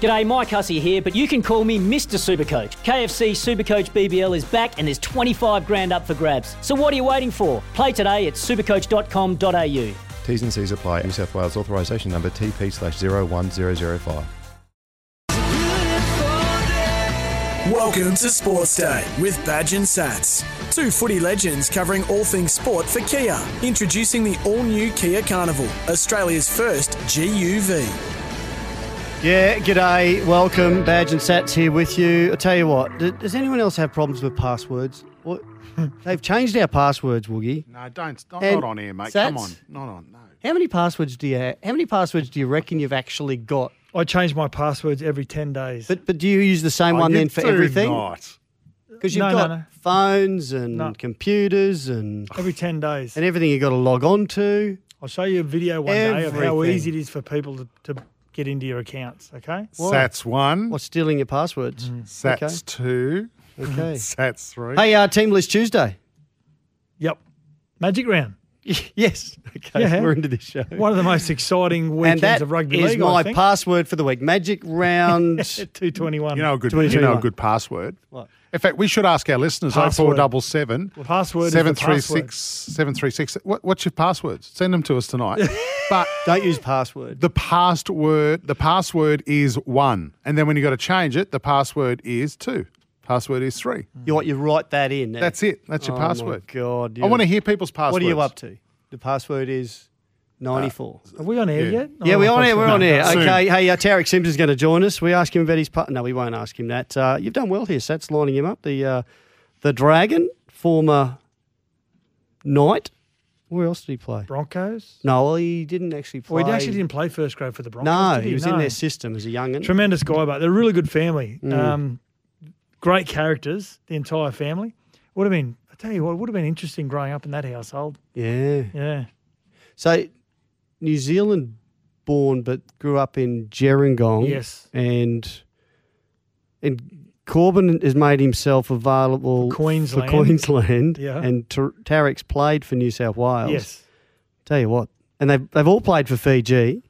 G'day, Mike Hussey here, but you can call me Mr. Supercoach. KFC Supercoach BBL is back and there's 25 grand up for grabs. So what are you waiting for? Play today at supercoach.com.au. T's and C's apply. New South Wales authorisation number TP slash 01005. Welcome to Sports Day with Badge and Sats. Two footy legends covering all things sport for Kia. Introducing the all new Kia Carnival, Australia's first GUV. Yeah, g'day, welcome. Badge and Sats here with you. I tell you what, d- does anyone else have problems with passwords? What? They've changed our passwords, Woogie. No, don't. Not, And not on here, mate. Come Sats? on. Not on. No. How many passwords do you have? How many passwords do you reckon you've actually got? I change my passwords every 10 days. But but do you use the same Oh, one you then for do everything? Not. Because you've No, no, got no. phones and No. computers and every 10 days. and everything you've got to log on to. I'll show you a video one day of how Everything. easy it is for people to, to get into your accounts, okay? Sats one. What's stealing your passwords? Sats two. Okay. Sats three. Hey, uh, Team List Tuesday. Yep. Magic round. yes. Okay. Yeah. We're into this show. One of the most exciting weekends and that of rugby is league, my I think. password for the week. Magic round. 221. You know a good. You know a good password. What? In fact, we should ask our listeners. Oh Password. four double seven. Password Seven three six seven three six. What, what's your passwords? Send them to us tonight. but Don't use password. the password, the password is one, and then when you got to change it, the password is two. Password is three. Mm. You what? You write that in. now. That's it. That's your Oh, password. God. I want to hear people's passwords. What are you up to? The password is ninety-four. Are we on air Yeah. yet? yeah, Oh, we're on air. We're on air. soon. Okay. Hey, uh, Tariq Simpson's going to join us. We ask him about his part. No, we won't ask him that. Uh, you've done well here, Sats, lining him up. The uh, the Dragon, former Knight. Where else did he play? Broncos? No, well, he didn't actually play. Well, he actually didn't play first grade for the Broncos. No, did he was No. in their system as a young'un. Tremendous guy, but they're a really good family. Mm. Um, great characters, the entire family. Would have been, I tell you what, it would have been interesting growing up in that household. Yeah. Yeah. So, New Zealand born, but grew up in Gerringong. Yes. And and Korbin has made himself available For Queensland. For Queensland. Yeah. And Tar- Tariq's played for New South Wales. Yes. Tell you what, and they've they've all played for Fiji.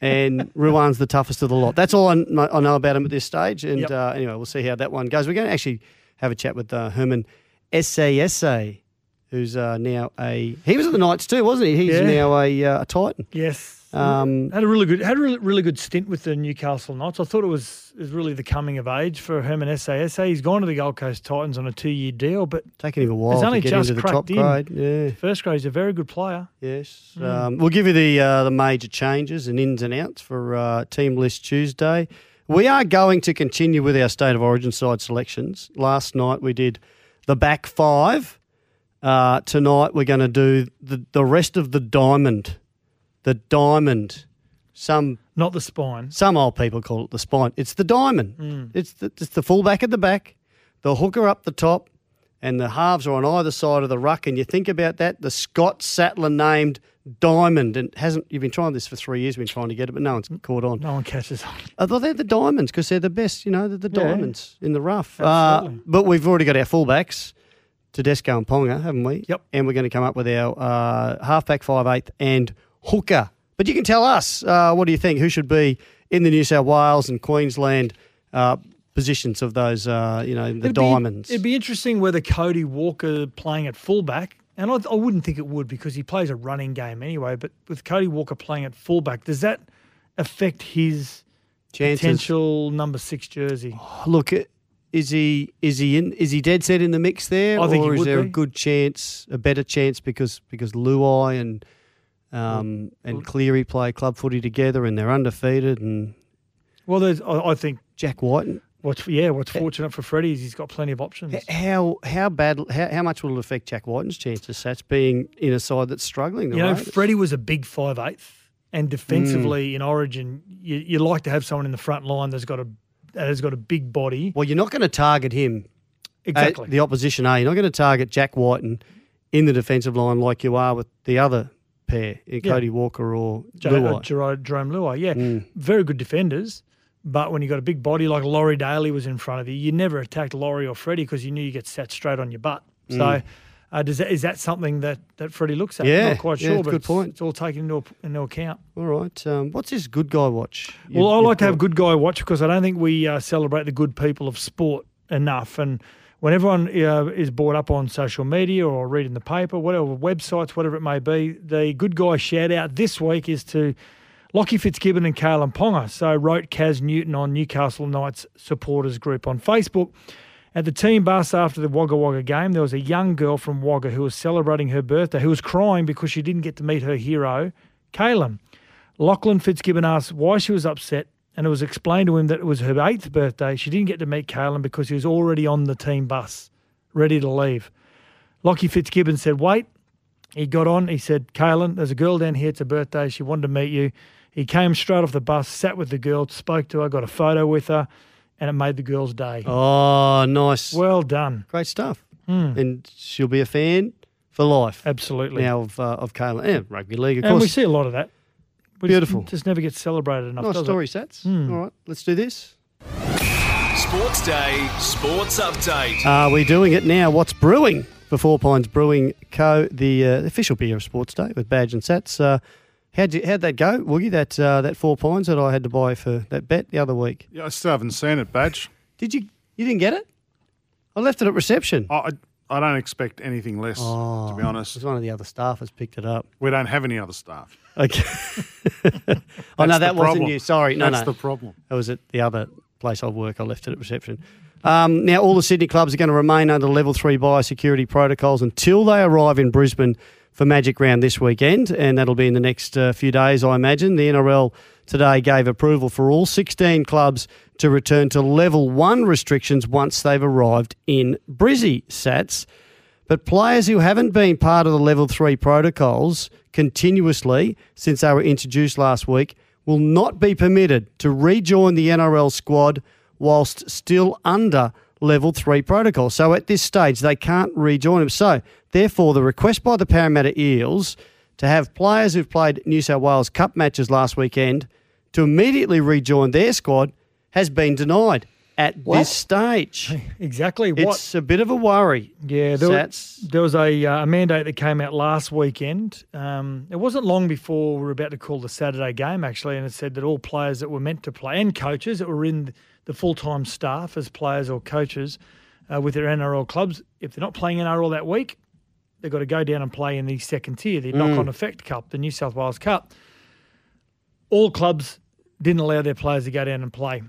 And Ruan's the toughest of the lot. That's all I, I know about him at this stage. And Yep. uh, anyway, we'll see how that one goes. We're going to actually have a chat with uh, Herman Ese'ese, who's uh, now a. He was at the Knights too, wasn't he? He's Yeah. now a, uh, a Titan. Yes. Um, had a really good had a really, really good stint with the Newcastle Knights. I thought it was, it was really the coming of age for Herman Ese'ese. He's gone to the Gold Coast Titans on a two year deal, but taking him a while to only get just into the top cracked in. grade. Yeah. first grade he's a very good player. Yes. Mm. Um, we'll give you the uh, the major changes and ins and outs for uh, Team List Tuesday. We are going to continue with our State of Origin side selections. Last night we did the back five. Uh, tonight we're going to do the, the rest of the diamond. The diamond. Some Not the spine. some old people call it the spine. It's the diamond. Mm. It's the, it's the fullback at the back, the hooker up the top, and the halves are on either side of the ruck. And you think about that, the Scott Sattler named Diamond, and hasn't you've been trying this for three years, We've been trying to get it, but no one's caught on. No one catches on. I thought they're the diamonds because they're the best. You know, they're the Yeah. diamonds in the rough. Uh, but we've already got our fullbacks, Tedesco and Ponga, haven't we? Yep. And we're going to come up with our uh, halfback, five eighth, and hooker. But you can tell us uh, what do you think? Who should be in the New South Wales and Queensland uh, positions of those? Uh, you know, the It'd be- diamonds. it'd be interesting whether Cody Walker playing at fullback, and I, I wouldn't think it would because he plays a running game anyway. But with Cody Walker playing at fullback, does that affect his Chances. potential number six jersey? Look, uh, is he is he in? Is he dead set in the mix there, I think or is there a good chance, a better chance because because Luai and um, and Cleary play club footy together and they're undefeated and Well, there's, I, I think Jack White. what's yeah, what's fortunate for Freddie is he's got plenty of options. How how bad how, how much will it affect Jack Wighton's chances? That's being in a side that's struggling. You know? Freddie was a big five eighth and defensively in Origin, you, you like to have someone in the front line that's got a that has got a big body. Well, you're not going to target him. at Exactly. the opposition A. You're not going to target Jack Wighton in the defensive line like you are with the other pair, Yeah. Cody Walker or Luai. uh, Jarome, Jarome Luai, yeah, Mm. very good defenders. But when you got a big body like Laurie Daley was in front of you, you never attacked Laurie or Freddie because you knew you get sat straight on your butt. So, Mm. Uh, does that, is that something that, that Freddie looks at? Yeah, not quite sure, it's but good it's, point. it's all taken into, into account. All right. Um, what's this good guy watch? You- well, I like to have good guy watch because I don't think we uh, celebrate the good people of sport enough. And when everyone uh, is brought up on social media or reading the paper, whatever websites, whatever it may be, the good guy shout out this week is to Lockie Fitzgibbon and Kalen Ponga. So wrote Kaz Newton on Newcastle Knights supporters group on Facebook. At the team bus after the Wagga Wagga game, there was a young girl from Wagga who was celebrating her birthday, who was crying because she didn't get to meet her hero, Kalen. Lachlan Fitzgibbon asked why she was upset, and it was explained to him that it was her eighth birthday. She didn't get to meet Kalen because he was already on the team bus, ready to leave. Lockie Fitzgibbon said, Wait. He got on. He said, Kalen, there's a girl down here. It's her birthday. She wanted to meet you. He came straight off the bus, sat with the girl, spoke to her, got a photo with her, and it made the girl's day. Oh, nice. Well done. Great stuff. Mm. And she'll be a fan for life. Absolutely. Now of, uh, of Kayla. Yeah, rugby league, of and course. we see a lot of that. We Beautiful. Just, just never gets celebrated enough. nice does story, it? Sats. Hmm. All right, let's do this. Sports Day Sports Update. Are we doing it now? What's brewing for Four Pines Brewing Co., the uh, official beer of Sports Day with Badge and Sats? Uh, how'd, you, how'd that go, Woogie, that, uh, that Four Pines that I had to buy for that bet the other week? Yeah, I still haven't seen it, Badge. Did you? You didn't get it? I left it at reception. I, I, I don't expect anything less, Oh, to be honest. It was one of the other staffers picked it up. We don't have any other staff. Okay. oh, no, That's that the wasn't problem. you. Sorry. No, That's no. the problem. That was at the other place I work. I left it at reception. Um, now, all the Sydney clubs are going to remain under level three biosecurity protocols until they arrive in Brisbane for Magic Round this weekend, and that'll be in the next uh, few days, I imagine. The NRL today gave approval for all 16 clubs to return to level one restrictions once they've arrived in Brizzy, Sats. But players who haven't been part of the level three protocols continuously since they were introduced last week will not be permitted to rejoin the NRL squad whilst still under level three protocol. So at this stage, they can't rejoin them. So, therefore, the request by the Parramatta Eels to have players who've played New South Wales Cup matches last weekend to immediately rejoin their squad has been denied at this stage. Exactly. What? It's a bit of a worry. Yeah, there, Sats. was, there was a, uh, a mandate that came out last weekend. Um, it wasn't long before we were about to call the Saturday game, actually, and it said that all players that were meant to play and coaches that were in the full time staff as players or coaches uh, with their NRL clubs, if they're not playing NRL that week, they've got to go down and play in the second tier, the knock on effect cup, the New South Wales Cup. All clubs didn't allow their players to go down and play,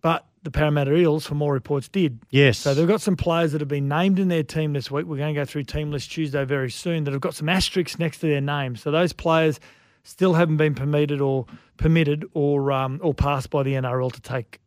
but the Parramatta Eels, for more reports, did. Yes. So they've got some players that have been named in their team this week. We're going to go through team list Tuesday very soon that have got some asterisks next to their names. So those players still haven't been permitted or permitted or um, or passed by the NRL to take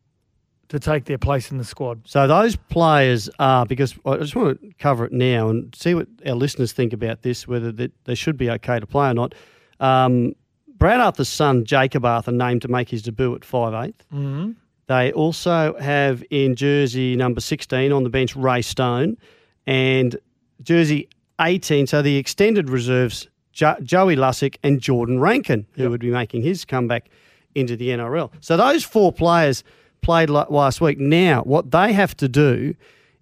to take their place in the squad. So those players are because I just want to cover it now and see what our listeners think about this, whether that they should be okay to play or not. Um, Brad Arthur's son, Jacob Arthur, named to make his debut at five eighth. Mm-hmm. They also have in jersey number 16 on the bench Ray Stone and jersey 18, so the extended reserves jo- Joey Lussick and Jordan Rankin, who would be making his comeback into the NRL. So those four players played last week. Now, what they have to do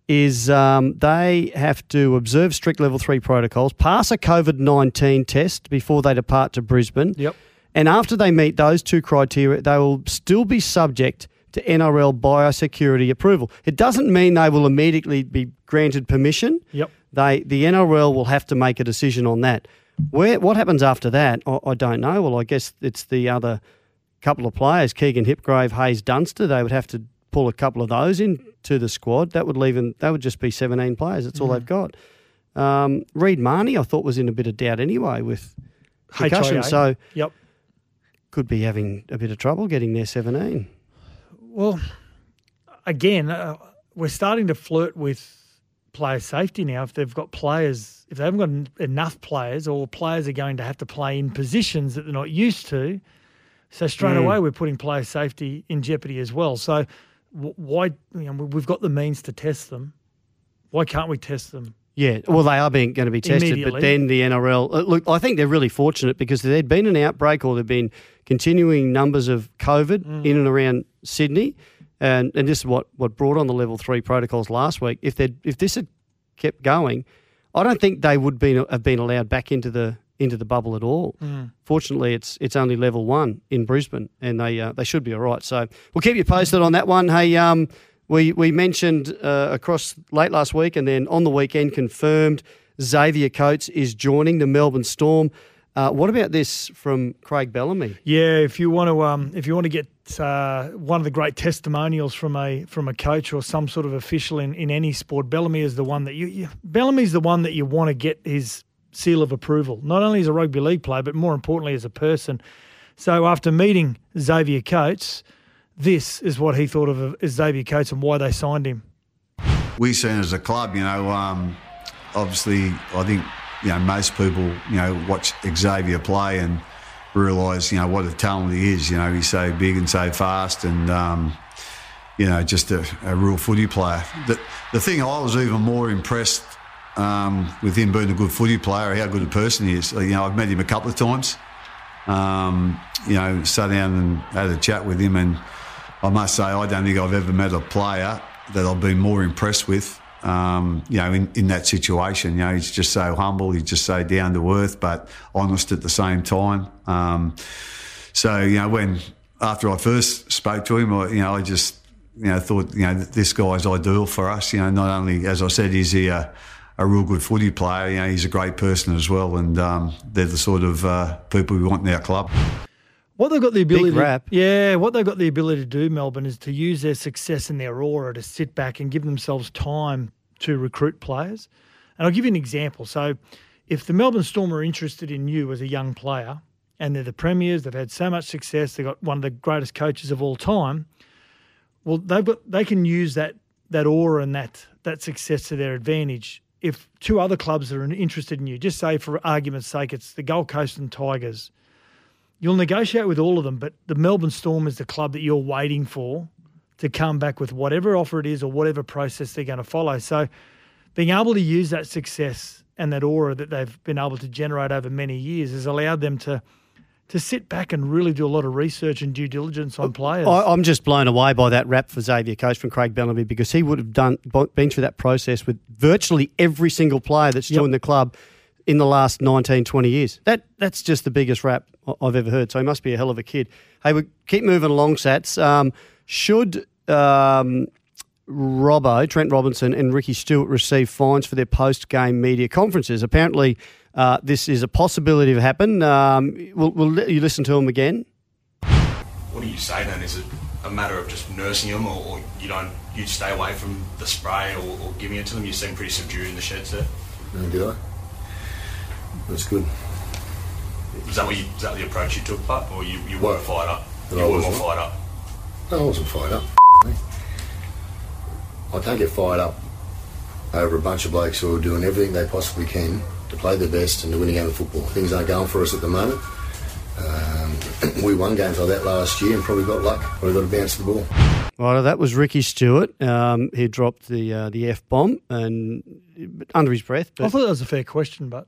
is um, they have to observe strict level three protocols, pass a COVID 19 test before they depart to Brisbane. Yep. And after they meet those two criteria, they will still be subject to NRL biosecurity approval. It doesn't mean they will immediately be granted permission. Yep. They the NRL will have to make a decision on that. Where what happens after that, I, I don't know. Well, I guess it's the other couple of players, Keegan Hipgrave, Haze Dunster. They would have to pull a couple of those into the squad. That would leave them. That would just be seventeen players. That's all Mm. they've got. Um, Reed Mahoney, I thought was in a bit of doubt anyway with concussion, HIA. so Yep. could be having a bit of trouble getting their seventeen. Well, again, uh, we're starting to flirt with player safety now. If they've got players, if they haven't got enough players, or players are going to have to play in positions that they're not used to, so straight Mm. away we're putting player safety in jeopardy as well. So w- why? You know, we've got the means to test them. Why can't we test them? Yeah, well, they are being going to be tested, but then the NRL. uh, Look, I think they're really fortunate because there'd been an outbreak or there'd been continuing numbers of COVID Mm. in and around Sydney, and and this is what what brought on the level three protocols last week. If they if this had kept going, I don't think they would be have been allowed back into the into the bubble at all. Mm. Fortunately, it's it's only level one in Brisbane, and they uh, they should be all right. So we'll keep you posted on that one. Hey, um, we we mentioned uh, across late last week, and then on the weekend confirmed Xavier Coates is joining the Melbourne Storm. Uh, what about this from Craig Bellamy? Yeah, if you want to, um, if you want to get uh, one of the great testimonials from a from a coach or some sort of official in, in any sport, Bellamy is the one that you, you Bellamy's the one that you want to get his seal of approval, not only as a rugby league player, but more importantly as a person. So after meeting Xavier Coates, this is what he thought of as Xavier Coates and why they signed him. we seen as a club, you know, um, obviously, I think, you know, most people, you know, watch Xavier play and realise, you know, what a talent he is. You know, he's so big and so fast and, um, you know, just a, a real footy player. The, the thing I was even more impressed um, with him being a good footy player, how good a person he is. You know, I've met him a couple of times. Um, you know, sat down and had a chat with him, and I must say, I don't think I've ever met a player that I've been more impressed with. Um, you know, in, in that situation, you know, he's just so humble, he's just so down to earth, but honest at the same time. Um, so, you know, when after I first spoke to him, I, you know, I just, you know, thought, you know, this guy's ideal for us. You know, not only, as I said, is he a, a real good footy player, you know, he's a great person as well, and um, they're the sort of uh, people we want in our club. What they've got the ability, rap. yeah, what they've got the ability to do, Melbourne, is to use their success and their aura to sit back and give themselves time to recruit players. And I'll give you an example. So, if the Melbourne Storm are interested in you as a young player, and they're the premiers, they've had so much success, they've got one of the greatest coaches of all time. Well, they've got they can use that that aura and that that success to their advantage. If two other clubs are interested in you, just say for argument's sake, it's the Gold Coast and Tigers you'll negotiate with all of them, but the Melbourne Storm is the club that you're waiting for to come back with whatever offer it is or whatever process they're going to follow. So being able to use that success and that aura that they've been able to generate over many years has allowed them to to sit back and really do a lot of research and due diligence on players. I, I'm just blown away by that rap for Xavier Coates from Craig Bellamy because he would have done been through that process with virtually every single player that's Yep. joined the club in the last 19, 20 years. That That's just the biggest rap I- I've ever heard. So he must be a hell of a kid. Hey, we keep moving along, Sats. Um, should um, Robbo, Trent Robinson, and Ricky Stewart receive fines for their post game media conferences? Apparently, uh, this is a possibility to happen. Um, we'll, we'll let you listen to them again. What do you say then? Is it a matter of just nursing them, or, or you don't you stay away from the spray or, or giving it to them? You seem pretty subdued in the sheds there. No, did I? That's good. Is that what you, is that the approach you took, Pup, or you, you were What? fired up? That You I were more wasn't. fired up. No, I wasn't fired up. I don't get fired up over a bunch of blokes who are doing everything they possibly can to play their best and to win a game of football. Things aren't going for us at the moment. Um, we won games like that last year and probably got luck. Probably got to bounce the ball. Right, that was Ricky Stewart. Um, he dropped the uh, the f bomb and under his breath. I thought that was a fair question, but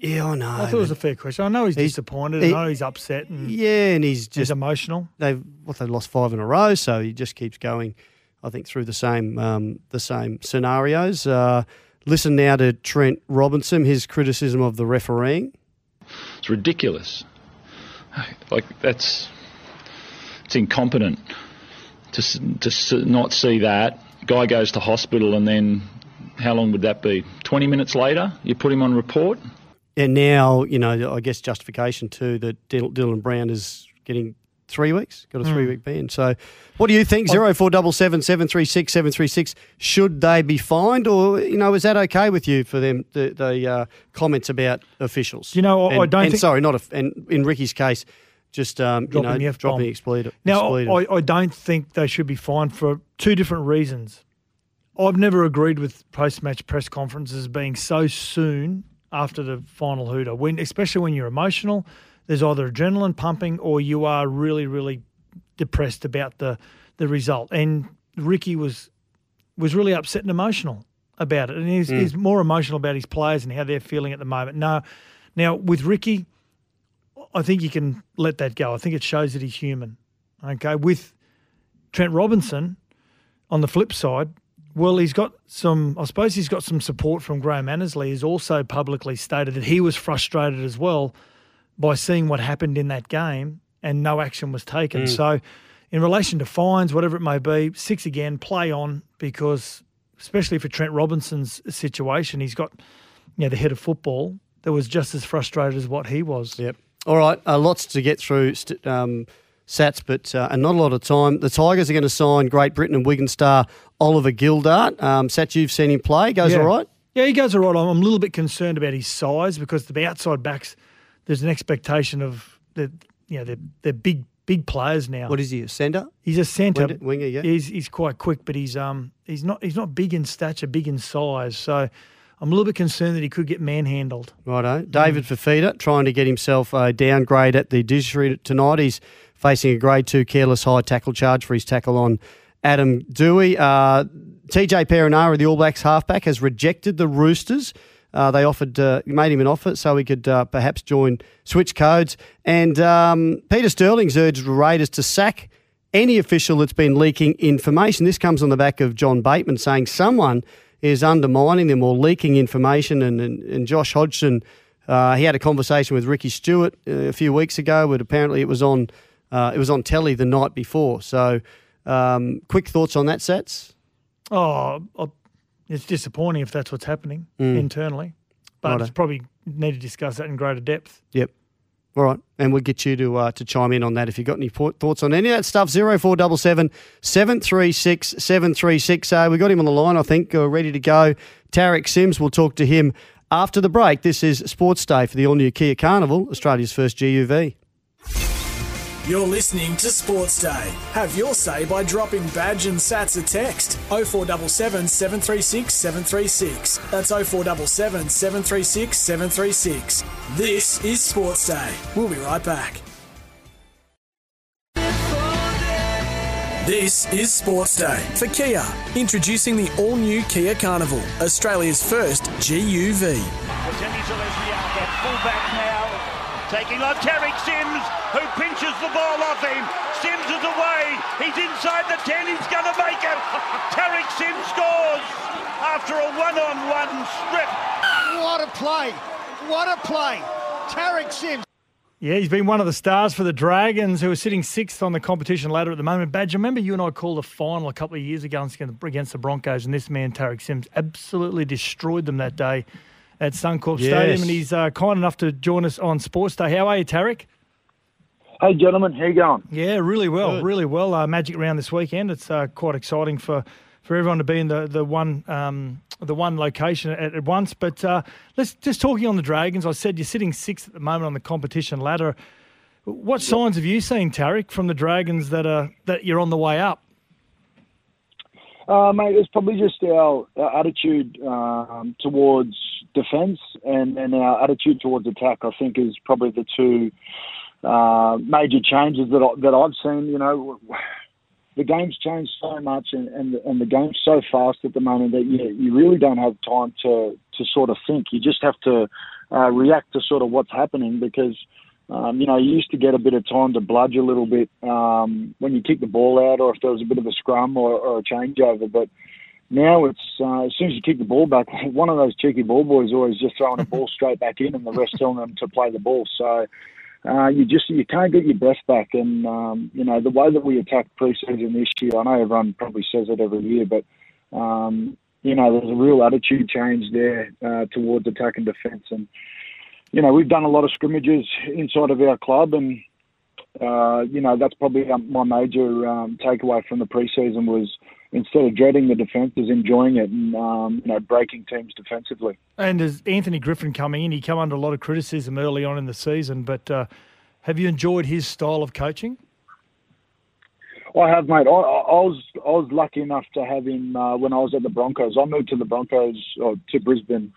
yeah, I know. I thought it was a fair question. I know he's, He's- disappointed. he- I know he's upset and yeah, and he's he's just emotional. they've what they lost five in a row, so he just keeps going. I think through the same um, the same scenarios. Uh, listen now to Trent Robinson, his criticism of the refereeing. It's ridiculous. Like that's it's incompetent to to not see that. Guy goes to hospital and then how long would that be? Twenty minutes later, you put him on report. And now, you know, I guess justification too that Dylan Brown is getting three weeks, got a Hmm. three week ban. So, what do you think? Zero four double seven seven three six seven three six. Should they be fined, or you know, is that okay with you for them? The, the uh, comments about officials. You know, I- and, I don't And think- sorry, not a, and in Ricky's case, just um, you Dropping know, the F-bomb. dropping the expletive. Now, expletive. I, I don't think they should be fined for two different reasons. I've never agreed with post-match press conferences being so soon after the final hooter, when especially when you're emotional. There's either adrenaline pumping or you are really, really depressed about the the result. And Ricky was was really upset and emotional about it, and he's, Mm. he's more emotional about his players and how they're feeling at the moment. Now, now with Ricky, I think you can let that go. I think it shows that he's human. Okay, with Trent Robinson, on the flip side, well, he's got some. I suppose he's got some support from Graham Annesley. He's also publicly stated that he was frustrated as well by seeing what happened in that game and no action was taken. Mm. So, in relation to fines, whatever it may be, six again, play on because, especially for Trent Robinson's situation, he's got you know the head of football that was just as frustrated as what he was. Yep. All right, uh, lots to get through, st- um, Sats, but uh, and not a lot of time. The Tigers are going to sign Great Britain and Wigan star Oliver Gildart. Um, Sats, you've seen him play. Goes Yeah. all right. Yeah, he goes all right. I'm a little bit concerned about his size because the outside backs, there's an expectation of the you know they're, they're big big players now. What is he? A centre? He's a centre Winger- winger, yeah. He's he's quite quick, but he's um he's not he's not big in stature, big in size. So I'm a little bit concerned that he could get manhandled. Righto. David Fifita trying to get himself a downgrade at the judiciary tonight. He's facing a grade two careless high tackle charge for his tackle on Adam Doueihi. Uh, TJ Perenara, the All Blacks halfback, has rejected the Roosters. Uh, they offered, uh, made him an offer so he could uh, perhaps join Switch Codes. And um, Peter Sterling's urged Raiders to sack any official that's been leaking information. This comes on the back of John Bateman saying someone is undermining them or leaking information. And, and, and Josh Hodgson, uh, he had a conversation with Ricky Stewart uh, a few weeks ago, but apparently it was on uh, it was on telly the night before. So, um, quick thoughts on that, Sats? Oh, it's disappointing if that's what's happening Mm. internally, but Righto. it's probably need to discuss that in greater depth. Yep. All right, and we'll get you to uh, to chime in on that if you've got any po- thoughts on any of that stuff. Zero four double seven seven three six seven three six. Uh, we got him on the line, I think, uh, ready to go. Tariq Sims. We'll talk to him after the break. This is Sports Day for the all new Kia Carnival, Australia's first GUV. You're listening to Sports Day. Have your say by dropping Badge and Sats a text 0477 736 736. That's 0477 736 736. This is Sports Day. We'll be right back. This is Sports Day for Kia, introducing the all new Kia Carnival, Australia's first GUV. Fullback now, taking on Tariq Sims, who pinches the ball off him. Sims is away. He's inside the 10. He's going to make it. Tariq Sims scores after a one-on-one strip. What a play! What a play! Tariq Sims. Yeah, he's been one of the stars for the Dragons, who are sitting sixth on the competition ladder at the moment. Badger, remember you and I called a final a couple of years ago against the Broncos, and this man, Tariq Sims, absolutely destroyed them that day at Suncorp Yes. Stadium. And he's uh, kind enough to join us on Sports Day. How are you, Tariq? Hey, gentlemen, how you going? Yeah, really well, really well. Uh, Magic round this weekend. It's uh, quite exciting for, for everyone to be in the the one um, the one location at, at once. But uh, let's just talking on the Dragons. I said you're sitting sixth at the moment on the competition ladder. What signs have you seen, Tariq, from the Dragons that are that you're on the way up? Uh, mate, it's probably just our, our attitude um, towards defence and, and our attitude towards attack. I think is probably the two uh, major changes that I, that I've seen. You know, the game's changed so much, and, and and the game's so fast at the moment that you you really don't have time to to sort of think. You just have to uh, react to sort of what's happening because. Um, you know, you used to get a bit of time to bludge a little bit um, when you kick the ball out, or if there was a bit of a scrum or, or a changeover. But now it's uh, as soon as you kick the ball back, one of those cheeky ball boys always just throwing a ball straight back in, and the rest telling them to play the ball. So uh, you just you can't get your breath back. And um, you know the way that we attacked preseason this year, I know everyone probably says it every year, but um, you know there's a real attitude change there uh, towards attack and defence. And you know we've done a lot of scrimmages inside of our club, and uh, you know that's probably um, my major um, takeaway from the preseason was instead of dreading the defence, is enjoying it and um, you know breaking teams defensively. And as Anthony Griffin coming in, he come under a lot of criticism early on in the season. But uh, have you enjoyed his style of coaching? I have, mate. I, I was I I was lucky enough to have him uh, when I was at the Broncos. I moved to the Broncos or to Brisbane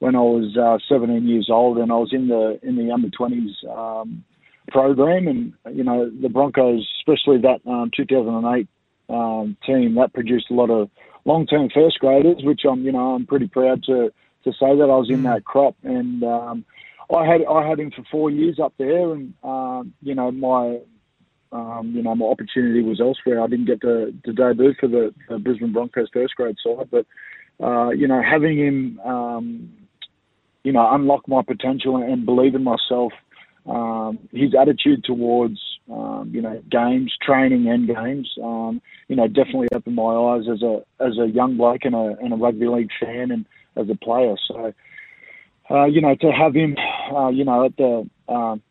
when I was uh, 17 years old, and I was in the in the under 20s um, program, and you know the Broncos, especially that um, 2008 um, team, that produced a lot of long-term first graders, which I'm you know I'm pretty proud to to say that I was in that crop, and um, I had I had him for four years up there, and um, you know my um, you know my opportunity was elsewhere. I didn't get to, to debut for the, the Brisbane Broncos first grade side, but uh, you know having him um, you know unlock my potential and believe in myself. Um, his attitude towards um, you know games, training, and games, um, you know, definitely opened my eyes as a as a young bloke and a and a rugby league fan and as a player. So, uh, you know, to have him, uh, you know, at the, um,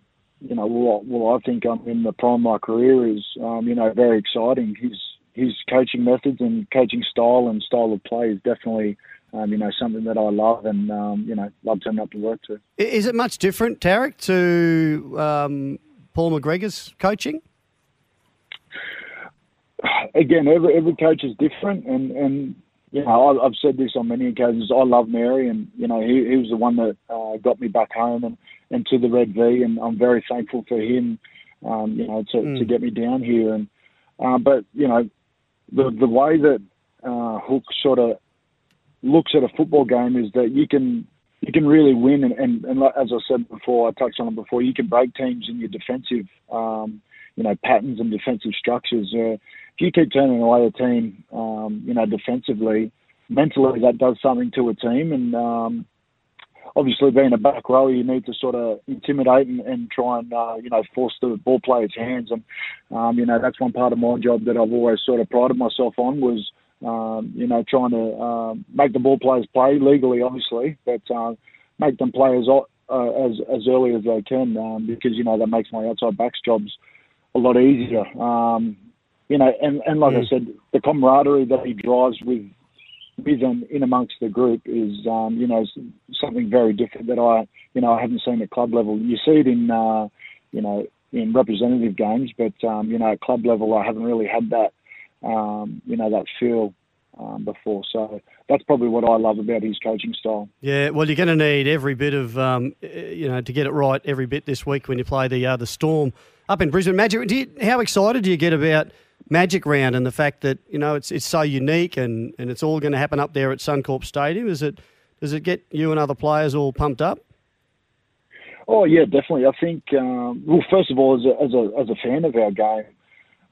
you know, well, well, I think I'm in the prime of my career is, um, you know, very exciting. His his coaching methods and coaching style and style of play is definitely, um, you know, something that I love and um, you know love turning up to work to. Is it much different, Tariq, to um, Paul McGregor's coaching? again, every every coach is different, and and you know I've, I've said this on many occasions. I love Mary, and you know he, he was the one that uh, got me back home and, and to the Red V, and I'm very thankful for him. Um, you know to, Mm. to get me down here, and uh, but you know the the way that uh, Hook sort of looks at a football game is that you can you can really win, and, and, and like- as I said before, I touched on it before. You can break teams in your defensive, um, you know, patterns and defensive structures. Uh, if you keep turning away a team, um, you know, defensively, mentally that does something to a team, and um, obviously being a back row, you need to sort of intimidate and, and try and uh, you know force the ball player's hands, and um, you know that's one part of my job that I've always sort of prided myself on was um, you know trying to um, make the ball players play legally, obviously, but uh, make them play as uh, as as early as they can um, because you know that makes my outside backs jobs a lot easier. Um, you know, and, and like I said, the camaraderie that he drives with with and in amongst the group is, um, you know, something very different that I, you know, I haven't seen at club level. You see it in, uh, you know, in representative games, but um, you know, at club level, I haven't really had that, um, you know, that feel um, before. So that's probably what I love about his coaching style. Yeah, well, you're going to need every bit of, um, eh, you know, to get it right every bit this week when you play the uh, the Storm up in Brisbane. Magic, do you, how excited do you get about Magic Round and the fact that you know it's it's so unique and, and it's all going to happen up there at Suncorp Stadium? Is it does it get you and other players all pumped up? Oh yeah, definitely. I think um, well, first of all, as a, as a as a fan of our game,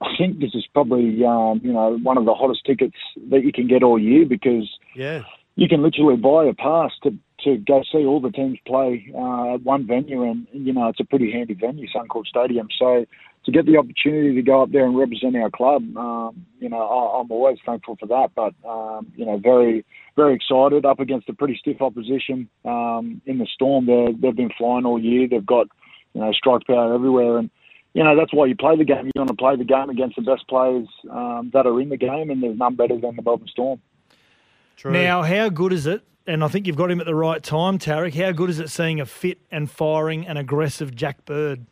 I think this is probably um, you know one of the hottest tickets that you can get all year because Yeah. you can literally buy a pass to to go see all the teams play uh, at one venue, and you know it's a pretty handy venue, Suncorp Stadium. So to get the opportunity to go up there and represent our club, um, you know I, I'm always thankful for that. But um, you know very very excited up against a pretty stiff opposition um, in the Storm. They they've been flying all year. They've got you know strike power everywhere, and you know that's why you play the game. You want to play the game against the best players um, that are in the game, and there's none better than the Melbourne Storm. True. Now, how good is it? And I think you've got him at the right time, Tariq. How good is it seeing a fit and firing and aggressive Jack Bird?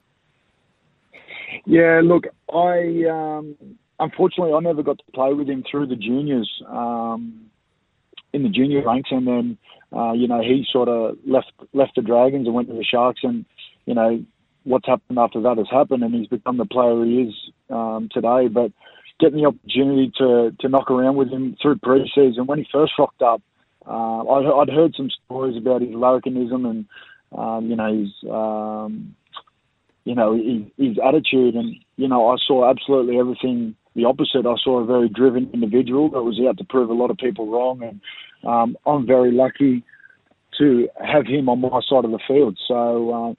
Yeah, look, I um, unfortunately I never got to play with him through the juniors um, in the junior ranks, and then uh, you know he sort of left left the Dragons and went to the Sharks, and you know what's happened after that has happened, and he's become the player he is um, today. But getting the opportunity to to knock around with him through pre-season when he first rocked up, uh, I, I'd heard some stories about his larrikinism and um, you know his um, you know, his, his attitude. And, you know, I saw absolutely everything the opposite. I saw a very driven individual that was out to prove a lot of people wrong. And um, I'm very lucky to have him on my side of the field. So, uh,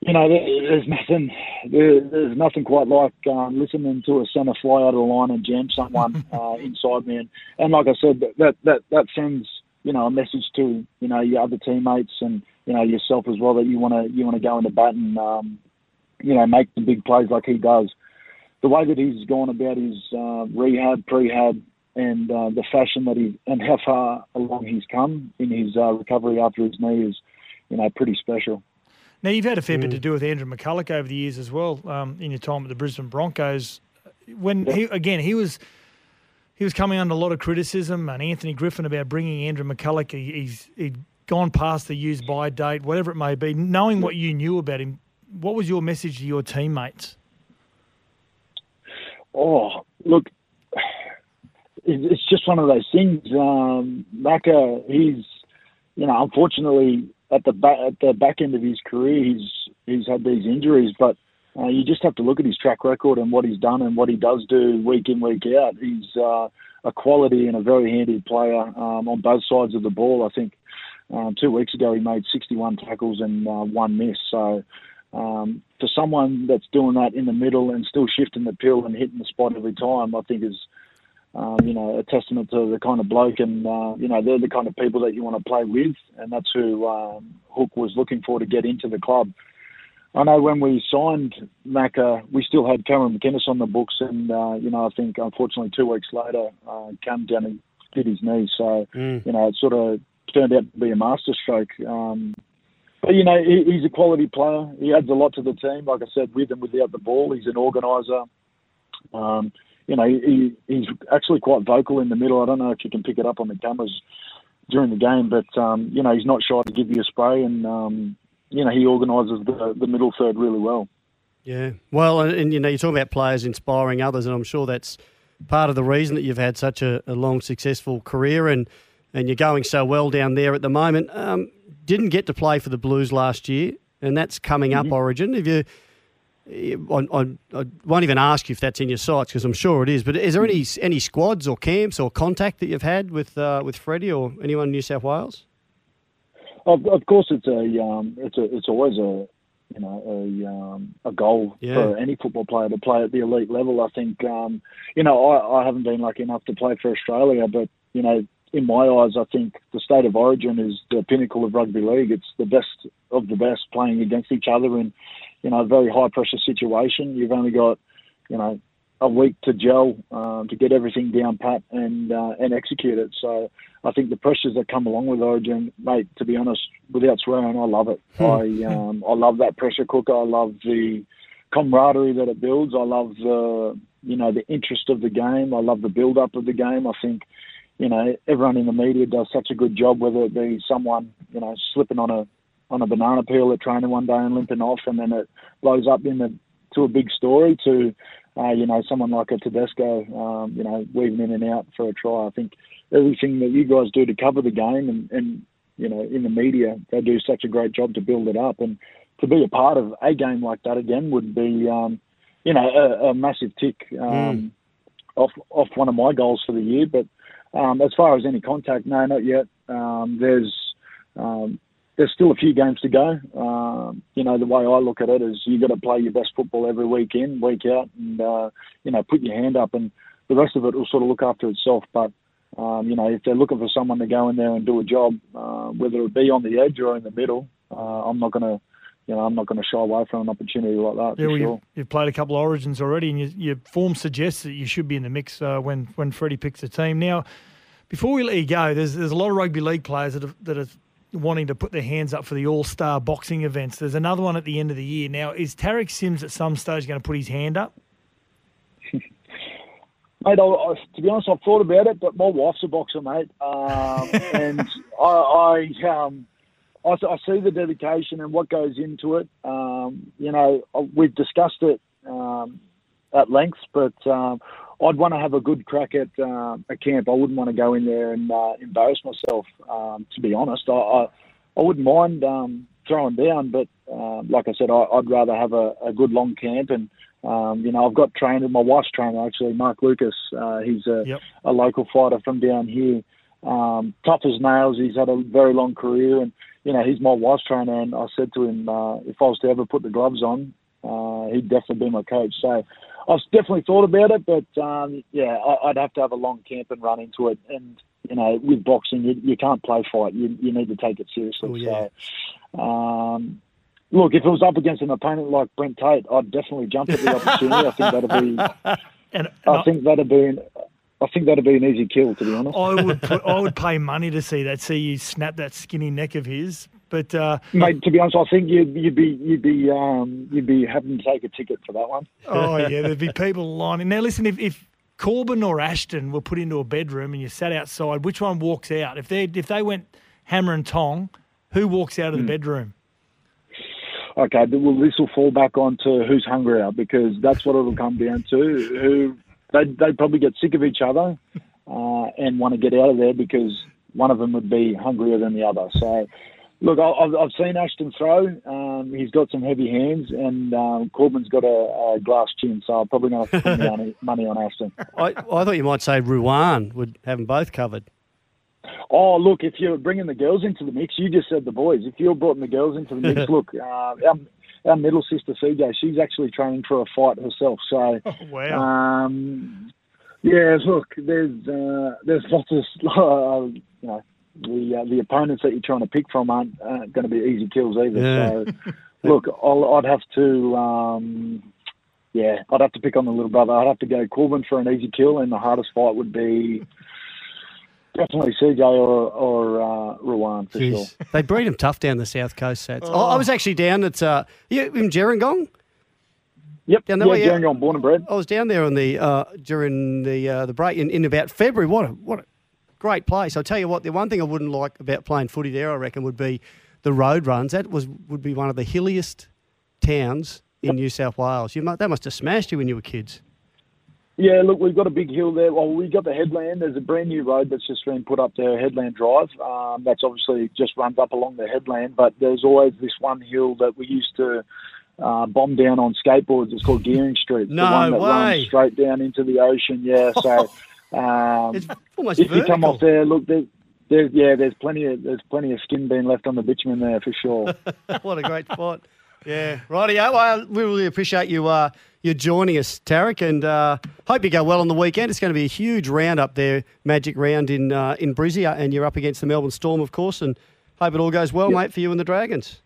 you know, there's nothing, there's nothing quite like um, listening to a centre fly out of the line and jam someone uh, inside me. And, and like I said, that that that sends you know a message to you know your other teammates and you know yourself as well that you want to you want to go into bat and um, you know make the big plays like he does. The way that he's gone about his uh, rehab, prehab, and uh, the fashion that he and how far along he's come in his uh, recovery after his knee is, you know, pretty special. Now, you've had a fair bit to do with Andrew McCullough over the years as well um, in your time at the Brisbane Broncos. When he, again, he was he was coming under a lot of criticism, and Anthony Griffin about bringing Andrew McCullough. He, he's he'd gone past the use by date, whatever it may be. Knowing what you knew about him, what was your message to your teammates? Oh, look, it's just one of those things. Um, Macca, he's, you know, unfortunately at the back at the back end of his career, he's he's had these injuries, but uh, you just have to look at his track record and what he's done and what he does do week in week out. He's uh, a quality and a very handy player um, on both sides of the ball. I think um, two weeks ago he made 61 tackles and uh, one miss. So um, for someone that's doing that in the middle and still shifting the pill and hitting the spot every time, I think is um, you know a testament to the kind of bloke and uh, you know they're the kind of people that you want to play with, and that's who um, Hook was looking for to get into the club. I know when we signed Macca, we still had Cameron McInnes on the books, and uh, you know I think unfortunately two weeks later, uh, came down and hit his knee. So Mm. you know it sort of turned out to be a masterstroke. Um, but you know he, he's a quality player. He adds a lot to the team. Like I said, with and without the ball, he's an organizer. Um, you know he, he's actually quite vocal in the middle. I don't know if you can pick it up on the cameras during the game, but um, you know he's not shy to give you a spray, and um, you know he organises the the middle third really well. Yeah. Well, and, and you know, you're talking about players inspiring others, and I'm sure that's part of the reason that you've had such a, a long, successful career and, and you're going so well down there at the moment. Um, didn't get to play for the Blues last year, and that's coming up, Origin. Have you. I, I, I won't even ask you if that's in your sights because I'm sure it is. But is there any any squads or camps or contact that you've had with uh, with Freddie or anyone in New South Wales? Of, of course, it's a um, it's a it's always a you know a um, a goal Yeah. for any football player to play at the elite level. I think um, you know I, I haven't been lucky enough to play for Australia, but you know in my eyes, I think the state of origin is the pinnacle of rugby league. It's the best of the best playing against each other in you know a very high pressure situation. You've only got you know a week to gel um, to get everything down pat and uh, and execute it. So I think the pressures that come along with Origin, mate. To be honest, without swearing, I love it. I um, I love that pressure cooker. I love the camaraderie that it builds. I love the you know the interest of the game. I love the build up of the game. I think you know everyone in the media does such a good job, whether it be someone you know slipping on a on a banana peel at training one day and limping off, and then it blows up in the to a big story to uh, you know someone like a Tedesco, um, you know weaving in and out for a try. I think everything that you guys do to cover the game and, and you know in the media, they do such a great job to build it up, and to be a part of a game like that again would be um, you know a, a massive tick um, off off one of my goals for the year. But um, as far as any contact, no, not yet. Um, there's um, there's still a few games to go. Um, you know, the way I look at it is you've got to play your best football every week in, week out, and uh, you know, put your hand up, and the rest of it will sort of look after itself. But um, you know, if they're looking for someone to go in there and do a job, uh, whether it be on the edge or in the middle, uh, I'm not going to, you know, I'm not going to shy away from an opportunity like that. Yeah, for well, sure. you've, you've played a couple of origins already, and your, your form suggests that you should be in the mix uh, when when Freddie picks a team. Now, before we let you go, there's there's a lot of rugby league players that are, that are wanting to put their hands up for the All Star boxing events. There's another one at the end of the year. Now, is Tariq Sims at some stage going to put his hand up? Mate, I, I, to be honest, I've thought about it, but my wife's a boxer, mate, um, and I, I, um, I, I see the dedication and what goes into it. Um, you know, we've discussed it um, at length, but um, I'd want to have a good crack at uh, a camp. I wouldn't want to go in there and uh, embarrass myself. Um, to be honest, I, I, I wouldn't mind um, throwing down, but um, like I said, I, I'd rather have a, a good long camp and. Um, you know, I've got trainer, my wife's trainer actually, Mark Lucas. Uh, he's a, a local fighter from down here. Um, tough as nails. He's had a very long career, and you know, he's my wife's trainer. And I said to him, uh, if I was to ever put the gloves on, uh, he'd definitely be my coach. So I've definitely thought about it, but um, yeah, I, I'd have to have a long camp and run into it. And you know, with boxing, you, you can't play fight. You you need to take it seriously. Oh, yeah. So. Um, Look, if it was up against an opponent like Brent Tate, I'd definitely jump at the opportunity. I think that'd be. And, I think that'd be. An, I think that'd be an easy kill, to be honest. I would put, I would pay money to see that. See you snap that skinny neck of his. But uh, Mate, to be honest, I think you'd, you'd be you'd be um, you'd be having to take a ticket for that one. oh yeah, there'd be people lining. Now listen, if, if Korbin or Ashton were put into a bedroom and you sat outside, which one walks out? If they if they went hammer and tong, who walks out of the Hmm. bedroom? Okay, but well, this will fall back onto who's hungrier because that's what it'll come down to. Who they they probably get sick of each other uh, and want to get out of there because one of them would be hungrier than the other. So, look, I- I've, I've seen Ashton throw. Um, he's got some heavy hands, and um, Korbin's got a, a glass chin. So I'm probably going to put money, money on Ashton. I, I thought you might say Ruan would have them both covered. Oh, look, if you're bringing the girls into the mix, you just said the boys. If you're brought the girls into the mix, look, uh, our, our middle sister CJ, she's actually training for a fight herself. So, wow. um, yeah, look, there's uh, there's lots of uh, you know the uh, the opponents that you're trying to pick from aren't, aren't going to be easy kills either. Yeah. So, look, I'll, I'd have to. Um, yeah, I'd have to pick on the little brother. I'd have to go Korbin for an easy kill, and the hardest fight would be definitely CJ or or uh, Ruan for sure. Jeez. They breed them tough down the south coast, Sats. Oh. I, I was actually down at uh, you in Gerringong. Yep, down yeah, that way. Gerringong, born and bred. I was down there on the uh, during the uh, the break in, in about February. What a what a great place! I'll tell you what. The one thing I wouldn't like about playing footy there, I reckon, would be the road runs. That was would be one of the hilliest towns in New South Wales. You mu that must have smashed you when you were kids. Yeah, look, we've got a big hill there. Well, we've got the headland. There's a brand new road that's just been put up there, Headland Drive. Um, that's obviously just runs up along the headland. But there's always this one hill that we used to uh, bomb down on skateboards. It's called Gearing Street. No the one that way. runs straight down into the ocean. Yeah, so um, almost if you come off there, look, there's, there's yeah, there's plenty of there's plenty of skin being left on the bitumen there for sure. what a great spot. Yeah, rightio. Well, we really appreciate you uh, you joining us, Tariq, and uh, hope you go well on the weekend. It's going to be a huge round up there, Magic Round in uh, in Brizzy, uh, and you're up against the Melbourne Storm, of course, and hope it all goes well, Yep. mate, for you and the Dragons.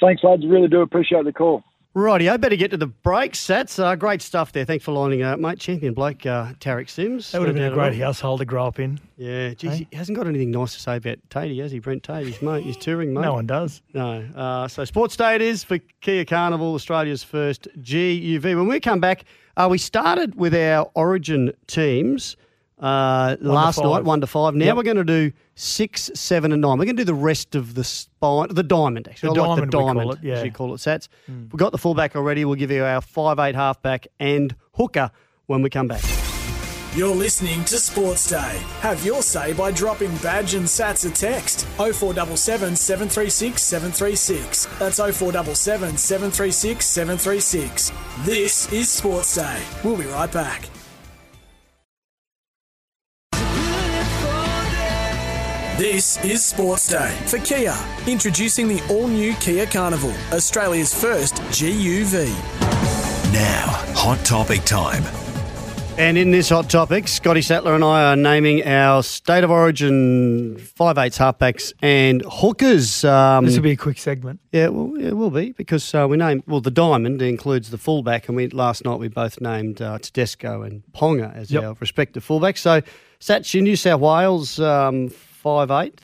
Thanks, lads. Really do appreciate the call. Rightio, better get to the breaks. That's uh, great stuff there. Thanks for lining up, mate. Champion bloke, uh, Tariq Sims. That would have been a great household to grow up in. Yeah, geez, he hasn't got anything nice to say about Tatey, has he, Brent Tate? He's mate, he's touring, mate. No one does. No. Uh, so Sports Day it is for Kia Carnival, Australia's first GUV. When we come back, uh, we started with our Origin teams uh, last night, one to five. Now Yep. we're going to do six, seven, and nine. We're going to do the rest of the spine, the diamond. Actually, The I like diamond, the we call diamond, it, yeah. as you call it, Sats. Hmm. We've got the fullback already. We'll give you our five eight halfback and hooker when we come back. You're listening to Sports Day. Have your say by dropping Badge and Sats a text 0477 736 736. That's 0477 736 736. This is Sports Day. We'll be right back. This is Sports Day for Kia. Introducing the all new Kia Carnival, Australia's first GUV. Now, hot topic time. And in this hot topic, Scotty Sattler and I are naming our state of origin five eights halfbacks and hookers. Um, This will be a quick segment. Yeah, well, it will be because uh, we named well the diamond includes the fullback, and we last night we both named uh, Tedesco and Ponga as Yep. our respective fullbacks. So Sats, your New South Wales um, five eight.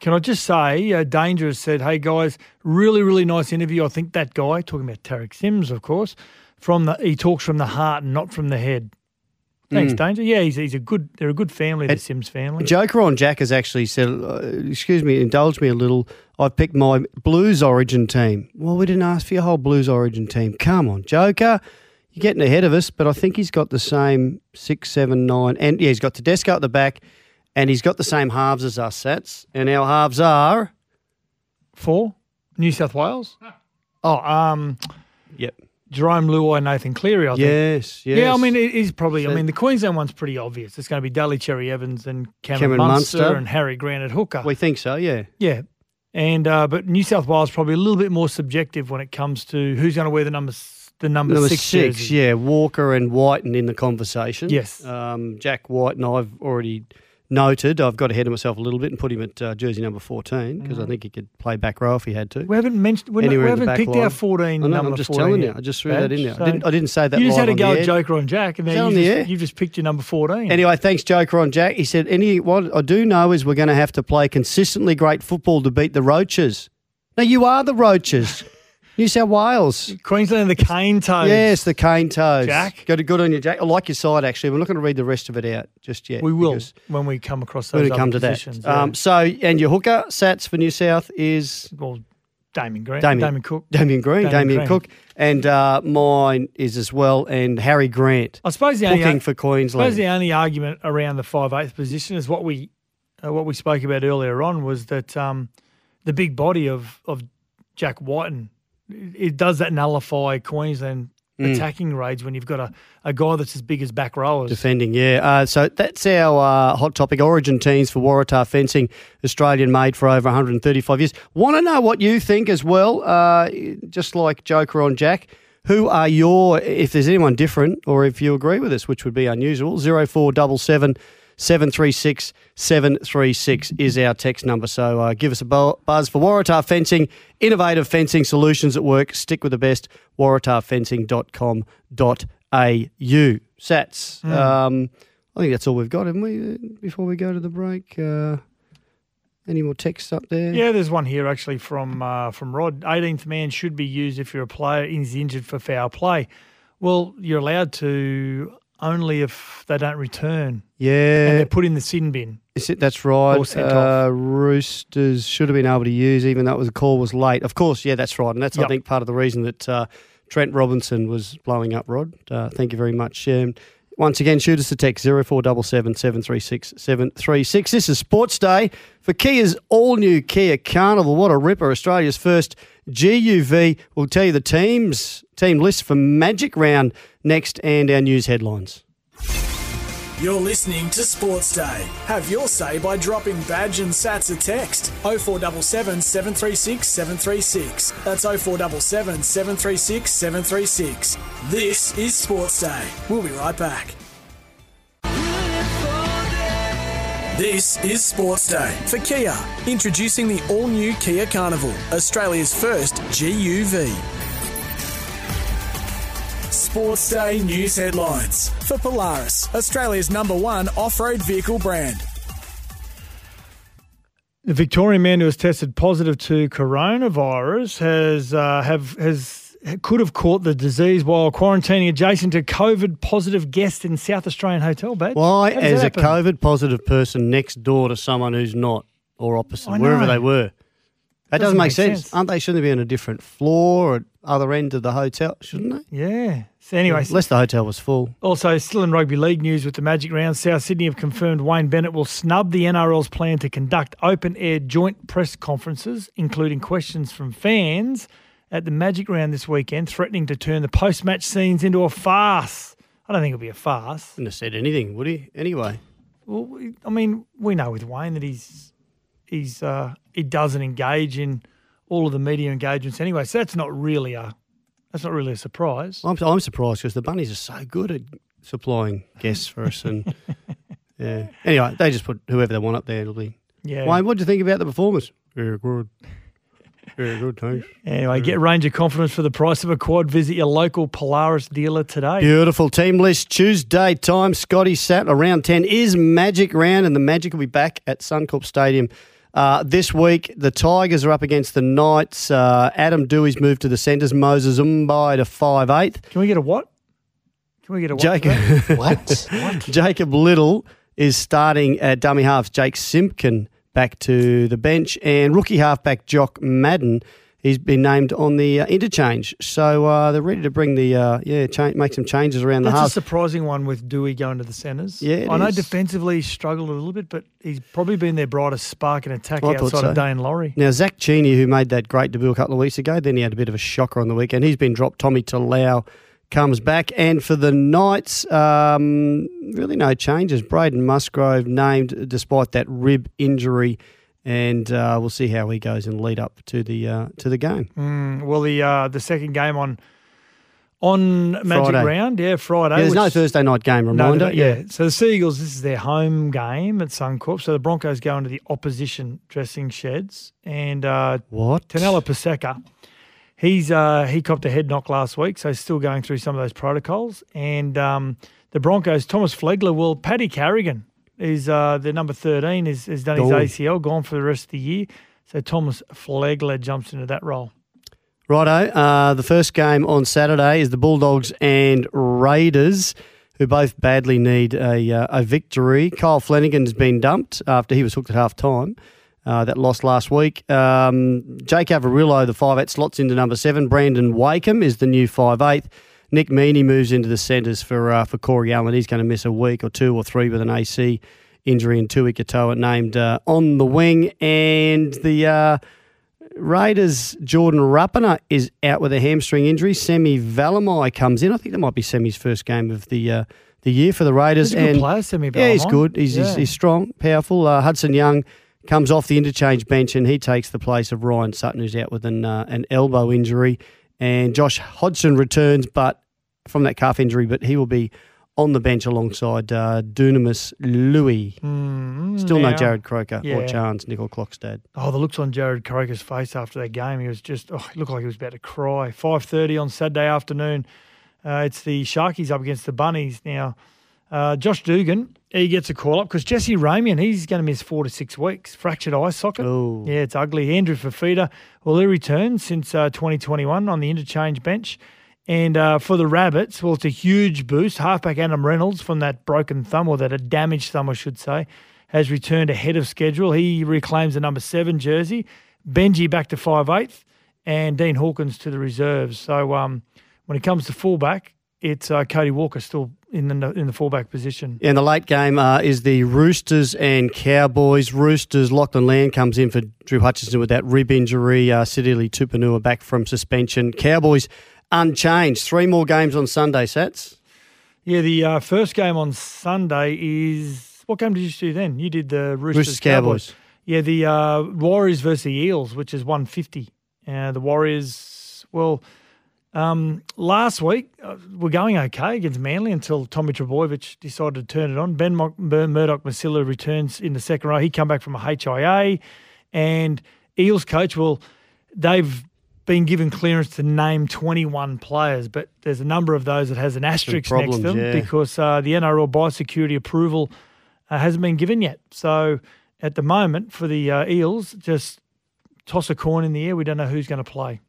Can I just say, uh, Dangerous said, "Hey guys, really, really nice interview. I think that guy talking about Tariq Sims, of course, from the he talks from the heart and not from the head." Thanks, Mm. Danger. Yeah, he's, he's a good. They're a good family, the And- Sims family. Joker on Jack has actually said, uh, "Excuse me, indulge me a little. I've picked my Blues Origin team." Well, we didn't ask for your whole Blues Origin team. Come on, Joker. You're getting ahead of us, but I think he's got the same six, seven, nine, and yeah, he's got Tedesco at the back, and he's got the same halves as us, sets, And our halves are Four, New South Wales. Oh, um, yep. Jarome Luai, Nathan Cleary. I think. Yes, yes. Yeah, I mean, it is probably. I mean, the Queensland one's pretty obvious. It's going to be Daly Cherry Evans and Cameron, Cameron Munster, Munster. and Harry Grant at hooker. We think so, yeah. Yeah. And uh, but New South Wales probably a little bit more subjective when it comes to who's going to wear the number the number, Number six, six, jersey. yeah, Walker and Wighton in the conversation. Yes. um, Jack Wighton I've already noted. I've got ahead of myself a little bit and put him at uh, jersey number fourteen because I Mhm. think he could play back row if he had to. We haven't mentioned. We're not, we haven't picked line. our fourteen I know, number. I'm just 14 telling you. I just threw that in there. Badge. I didn't- I didn't say that You just had a go at. Joker on Jack, and then you just, air? you've just picked your number fourteen. Anyway, thanks, Joker on Jack. He said, "Any what I do know is we're going to have to play consistently great football to beat the Roaches." Now you are the Roaches. New South Wales. Queensland, the cane toads. Yes, the cane toads. Jack? Got a good on your Jack. I like your side, actually. We're not going to read the rest of it out just yet. We will when we come across those When we other come to that. yeah. Um, so, and your hooker, Sats for New South is well, Damien Green, Damien, Damien Cook, Damien Green, Damien Damien, Green. Cook. And uh, mine is as well, and Harry Grant. I suppose the only Booking for I suppose the only argument around the five eighth position is what we uh, what we spoke about earlier on was that um, the big body of of Jack Wighton it, does that nullify Queensland Mm. attacking raids when you've got a, a guy that's as big as back rowers. Defending, yeah. Uh, so that's our uh, hot topic. Origin teams for Waratah fencing, Australian made for over 135 years. Want to know what you think as well? Uh, just like Joker on Jack, who are your, if there's anyone different, or if you agree with us, which would be unusual, 0477 736 736 is our text number. So uh, give us a buzz for Waratah Fencing, innovative fencing solutions at work. Stick with the best, waratahfencing.com.au. Sats, Mm. um, I think that's all we've got, haven't we, uh, before we go to the break? Uh, any more texts up there? Yeah, there's one here actually from uh, from Rod. 18th man should be used if you're a player is injured for foul play. Well, you're allowed to only if they don't return. Yeah. And they're put in the sin bin. Is it, that's right. Uh, Roosters should have been able to use, even though the call was late. Of course, yeah, that's right, and that's I think part of the reason that uh, Trent Robinson was blowing up. Rod, uh, thank you very much. Um, once again, shoot us a text zero four double seven seven three six seven three six. This is Sports Day for Kia's all new Kia Carnival. What a ripper! Australia's first GUV. We'll tell you the teams team list for Magic Round next, and our news headlines. You're listening to Sports Day. Have your say by dropping Badge and Sats a text 0477 736 736. That's 0477 736 736. This is Sports Day. We'll be right back. This is Sports Day for Kia, introducing the all new Kia Carnival, Australia's first GUV. Sports Day news headlines for Polaris, Australia's number one off road vehicle brand. The Victorian man who has tested positive to coronavirus has uh, have has could have caught the disease while quarantining adjacent to COVID positive guest in South Australian hotel bed. Why, How does as a? COVID positive person next door to someone who's not, or opposite, wherever they were? That Doesn't doesn't, make, make sense. sense. Aren't they? Shouldn't they be on a different floor or other end of the hotel? Shouldn't they? Yeah. So anyway, unless the hotel was full. Also, still in rugby league news with the Magic Round, South Sydney have confirmed Wayne Bennett will snub the NRL's plan to conduct open air joint press conferences, including questions from fans at the Magic Round this weekend, threatening to turn the post match scenes into a farce. I don't think it'll be a farce. Wouldn't have said anything, would he? Anyway, Well, I mean, we know with Wayne that he's he's uh, he doesn't engage in all of the media engagements anyway, so that's not really a that's not really a surprise. I'm, I'm surprised because the bunnies are so good at supplying guests for us. And yeah, anyway, they just put whoever they want up there. It'll be. Yeah. Wayne, what do you think about the performance? Very good. Very good, thanks. Anyway, get range of confidence for the price of a quad. Visit your local Polaris dealer today. Beautiful team list Tuesday time. Scotty sat around ten is Magic round, and the Magic will be back at Suncorp Stadium uh, this week. The Tigers are up against the Knights. Uh, Adam Doueihi's moved to the centres. Moses Mbye to five eighth. Can we get a what? Can we get a what? Jacob, for that? what? Jacob Little is starting at dummy halves. Jake Simpkin back to the bench, and rookie halfback Jock Madden. He's been named on the uh, interchange, so uh, they're ready to bring the uh, yeah change, make some changes around the half. That's a surprising one with Doueihi going to the centres. Yeah, I know defensively he struggled a little bit, but he's probably been their brightest spark in attack I outside so. of Daine Laurie. Now, Zac Cini, who made that great debut a couple of weeks ago, then he had a bit of a shocker on the weekend. He's been dropped. Tommy Talau comes back. And for the Knights, um, really no changes. Braden Musgrove named despite that rib injury. And uh, we'll see how he goes in lead up to the uh, to the game. Mm, well, the uh, the second game on on Magic Friday. Round, yeah, Friday. Yeah, there's no Thursday night game reminder. no, yeah. So the Seagulls, this is their home game at Suncorp. So the Broncos go into the opposition dressing sheds, and uh, what? Taniela Paseka, he's uh, he copped a head knock last week, so he's still going through some of those protocols. And um, the Broncos, Thomas Flegler, will Paddy Carrigan is uh, the number thirteen, is has done his ACL, gone for the rest of the year. So Thomas Flegler jumps into that role. Righto. Uh, the first game on Saturday is the Bulldogs and Raiders, who both badly need a, uh, a victory. Kyle Flanagan's been dumped after he was hooked at half time. Uh, that lost last week. Um, Jake Averillo, the 5'8, slots into number seven. Brandon Wakeham is the new 5'8. Nick Meaney moves into the centres for uh, for Corey Allan. He's going to miss a week or two or three with an AC injury and Tui Katoa named uh, on the wing. And the uh, Raiders, Jordan Rapana is out with a hamstring injury. Semi Valemei comes in. I think that might be Semi's first game of the uh, the year for the Raiders. He's a good and player, Semi Yeah, he's good. He's, he's, Yeah. he's strong, powerful. Uh, Hudson Young comes off the interchange bench and he takes the place of Ryan Sutton, who's out with an uh, an elbow injury. And Josh Hodgson returns, but from that calf injury, but he will be on the bench alongside uh, Dunamis Lui. Still no Jarrod Croker or Yeah. Chance Nickel Clockstad. Oh, the looks on Jarrod Croker's face after that game. He was just, oh, he looked like he was about to cry. 5.30 on Saturday afternoon. Uh, it's the Sharkies up against the Bunnies. Now, uh, Josh Dugan, he gets a call up because Jesse Ramien, he's going to miss four to six weeks. Fractured eye socket. Oh. Yeah, it's ugly. Andrew Fifita, well, he returned since uh, 2021 on the interchange bench. And uh, for the Rabbits, well, it's a huge boost. Halfback Adam Reynolds from that broken thumb, or that a damaged thumb, I should say, has returned ahead of schedule. He reclaims the number seven jersey. Benji back to five eighth, and Dean Hawkins to the reserves. So um, when it comes to fullback, it's uh, Cody Walker still in the in the fullback position. In the late game uh, is the Roosters and Cowboys. Roosters, Lachlan Lam comes in for Drew Hutchison with that rib injury. Uh, Sitili Tupouniua back from suspension. Cowboys unchanged. Three more games on Sunday, Sats. Yeah, the uh, first game on Sunday is what game did you do then? You did the Roosters, Roosters, Cowboys. Yeah, the uh, Warriors versus the Eels, which is one fifty. Uh, the Warriors, well, um, last week uh, were going okay against Manly until Tommy Trbojevic decided to turn it on. Ben Mur- Murdoch-Masila returns in the second row. He come back from a HIA, and Eels coach, well, they've been given clearance to name 21 players, but there's a number of those that has an asterisk next to them yeah. because uh, the NRL biosecurity approval uh, hasn't been given yet. So at the moment, for the uh, Eels, just toss a coin in the air. We don't know who's going to play.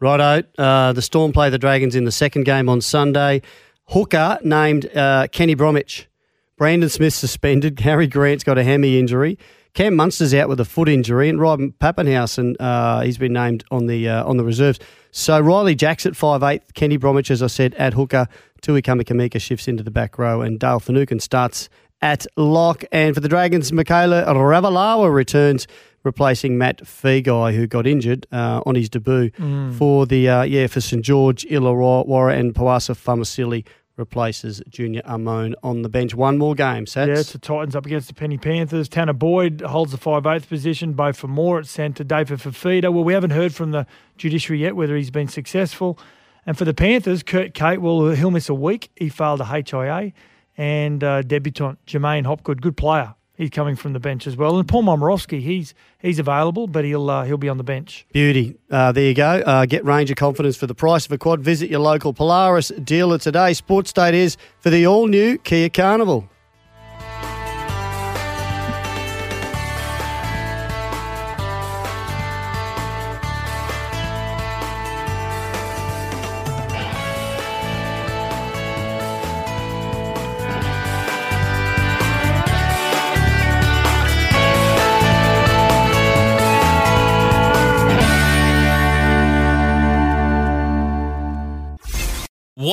Righto. Uh, the Storm play the Dragons in the second game on Sunday. Hooker named uh, Kenny Bromwich. Brandon Smith suspended. Harry Grant's got a hammy injury. Cam Munster's out with a foot injury, and Robin Papenhuyzen, uh, he's been named on the uh, on the reserves. So Ryley Jacks at five eight, Kenny Bromwich, as I said, at hooker. Tui Kamikamica shifts into the back row, and Dale Finucane starts at lock. And for the Dragons, Mikaele Ravalawa returns, replacing Mat Feagai, who got injured uh, on his debut Mm. for the uh, yeah for St George, Illawarra, and Pawasa Famasili replaces Junior Amone on the bench. One more game, Sats. Yeah, it's the Titans up against the Penny Panthers. Tanah Boyd holds the 5 8th position, Beau Fermor at centre, David Fifita. Well, we haven't heard from the judiciary yet whether he's been successful. And for the Panthers, Kurt Kate, well, he'll miss a week. He failed a HIA. And uh, debutant Jermaine Hopgood, good player. He's coming from the bench as well. And Paul Momirovski, he's he's available, but he'll uh, he'll be on the bench. Beauty. Uh, there you go. Uh, get Ranger confidence for the price of a quad. Visit your local Polaris dealer today. Sports Date is for the all new Kia Carnival.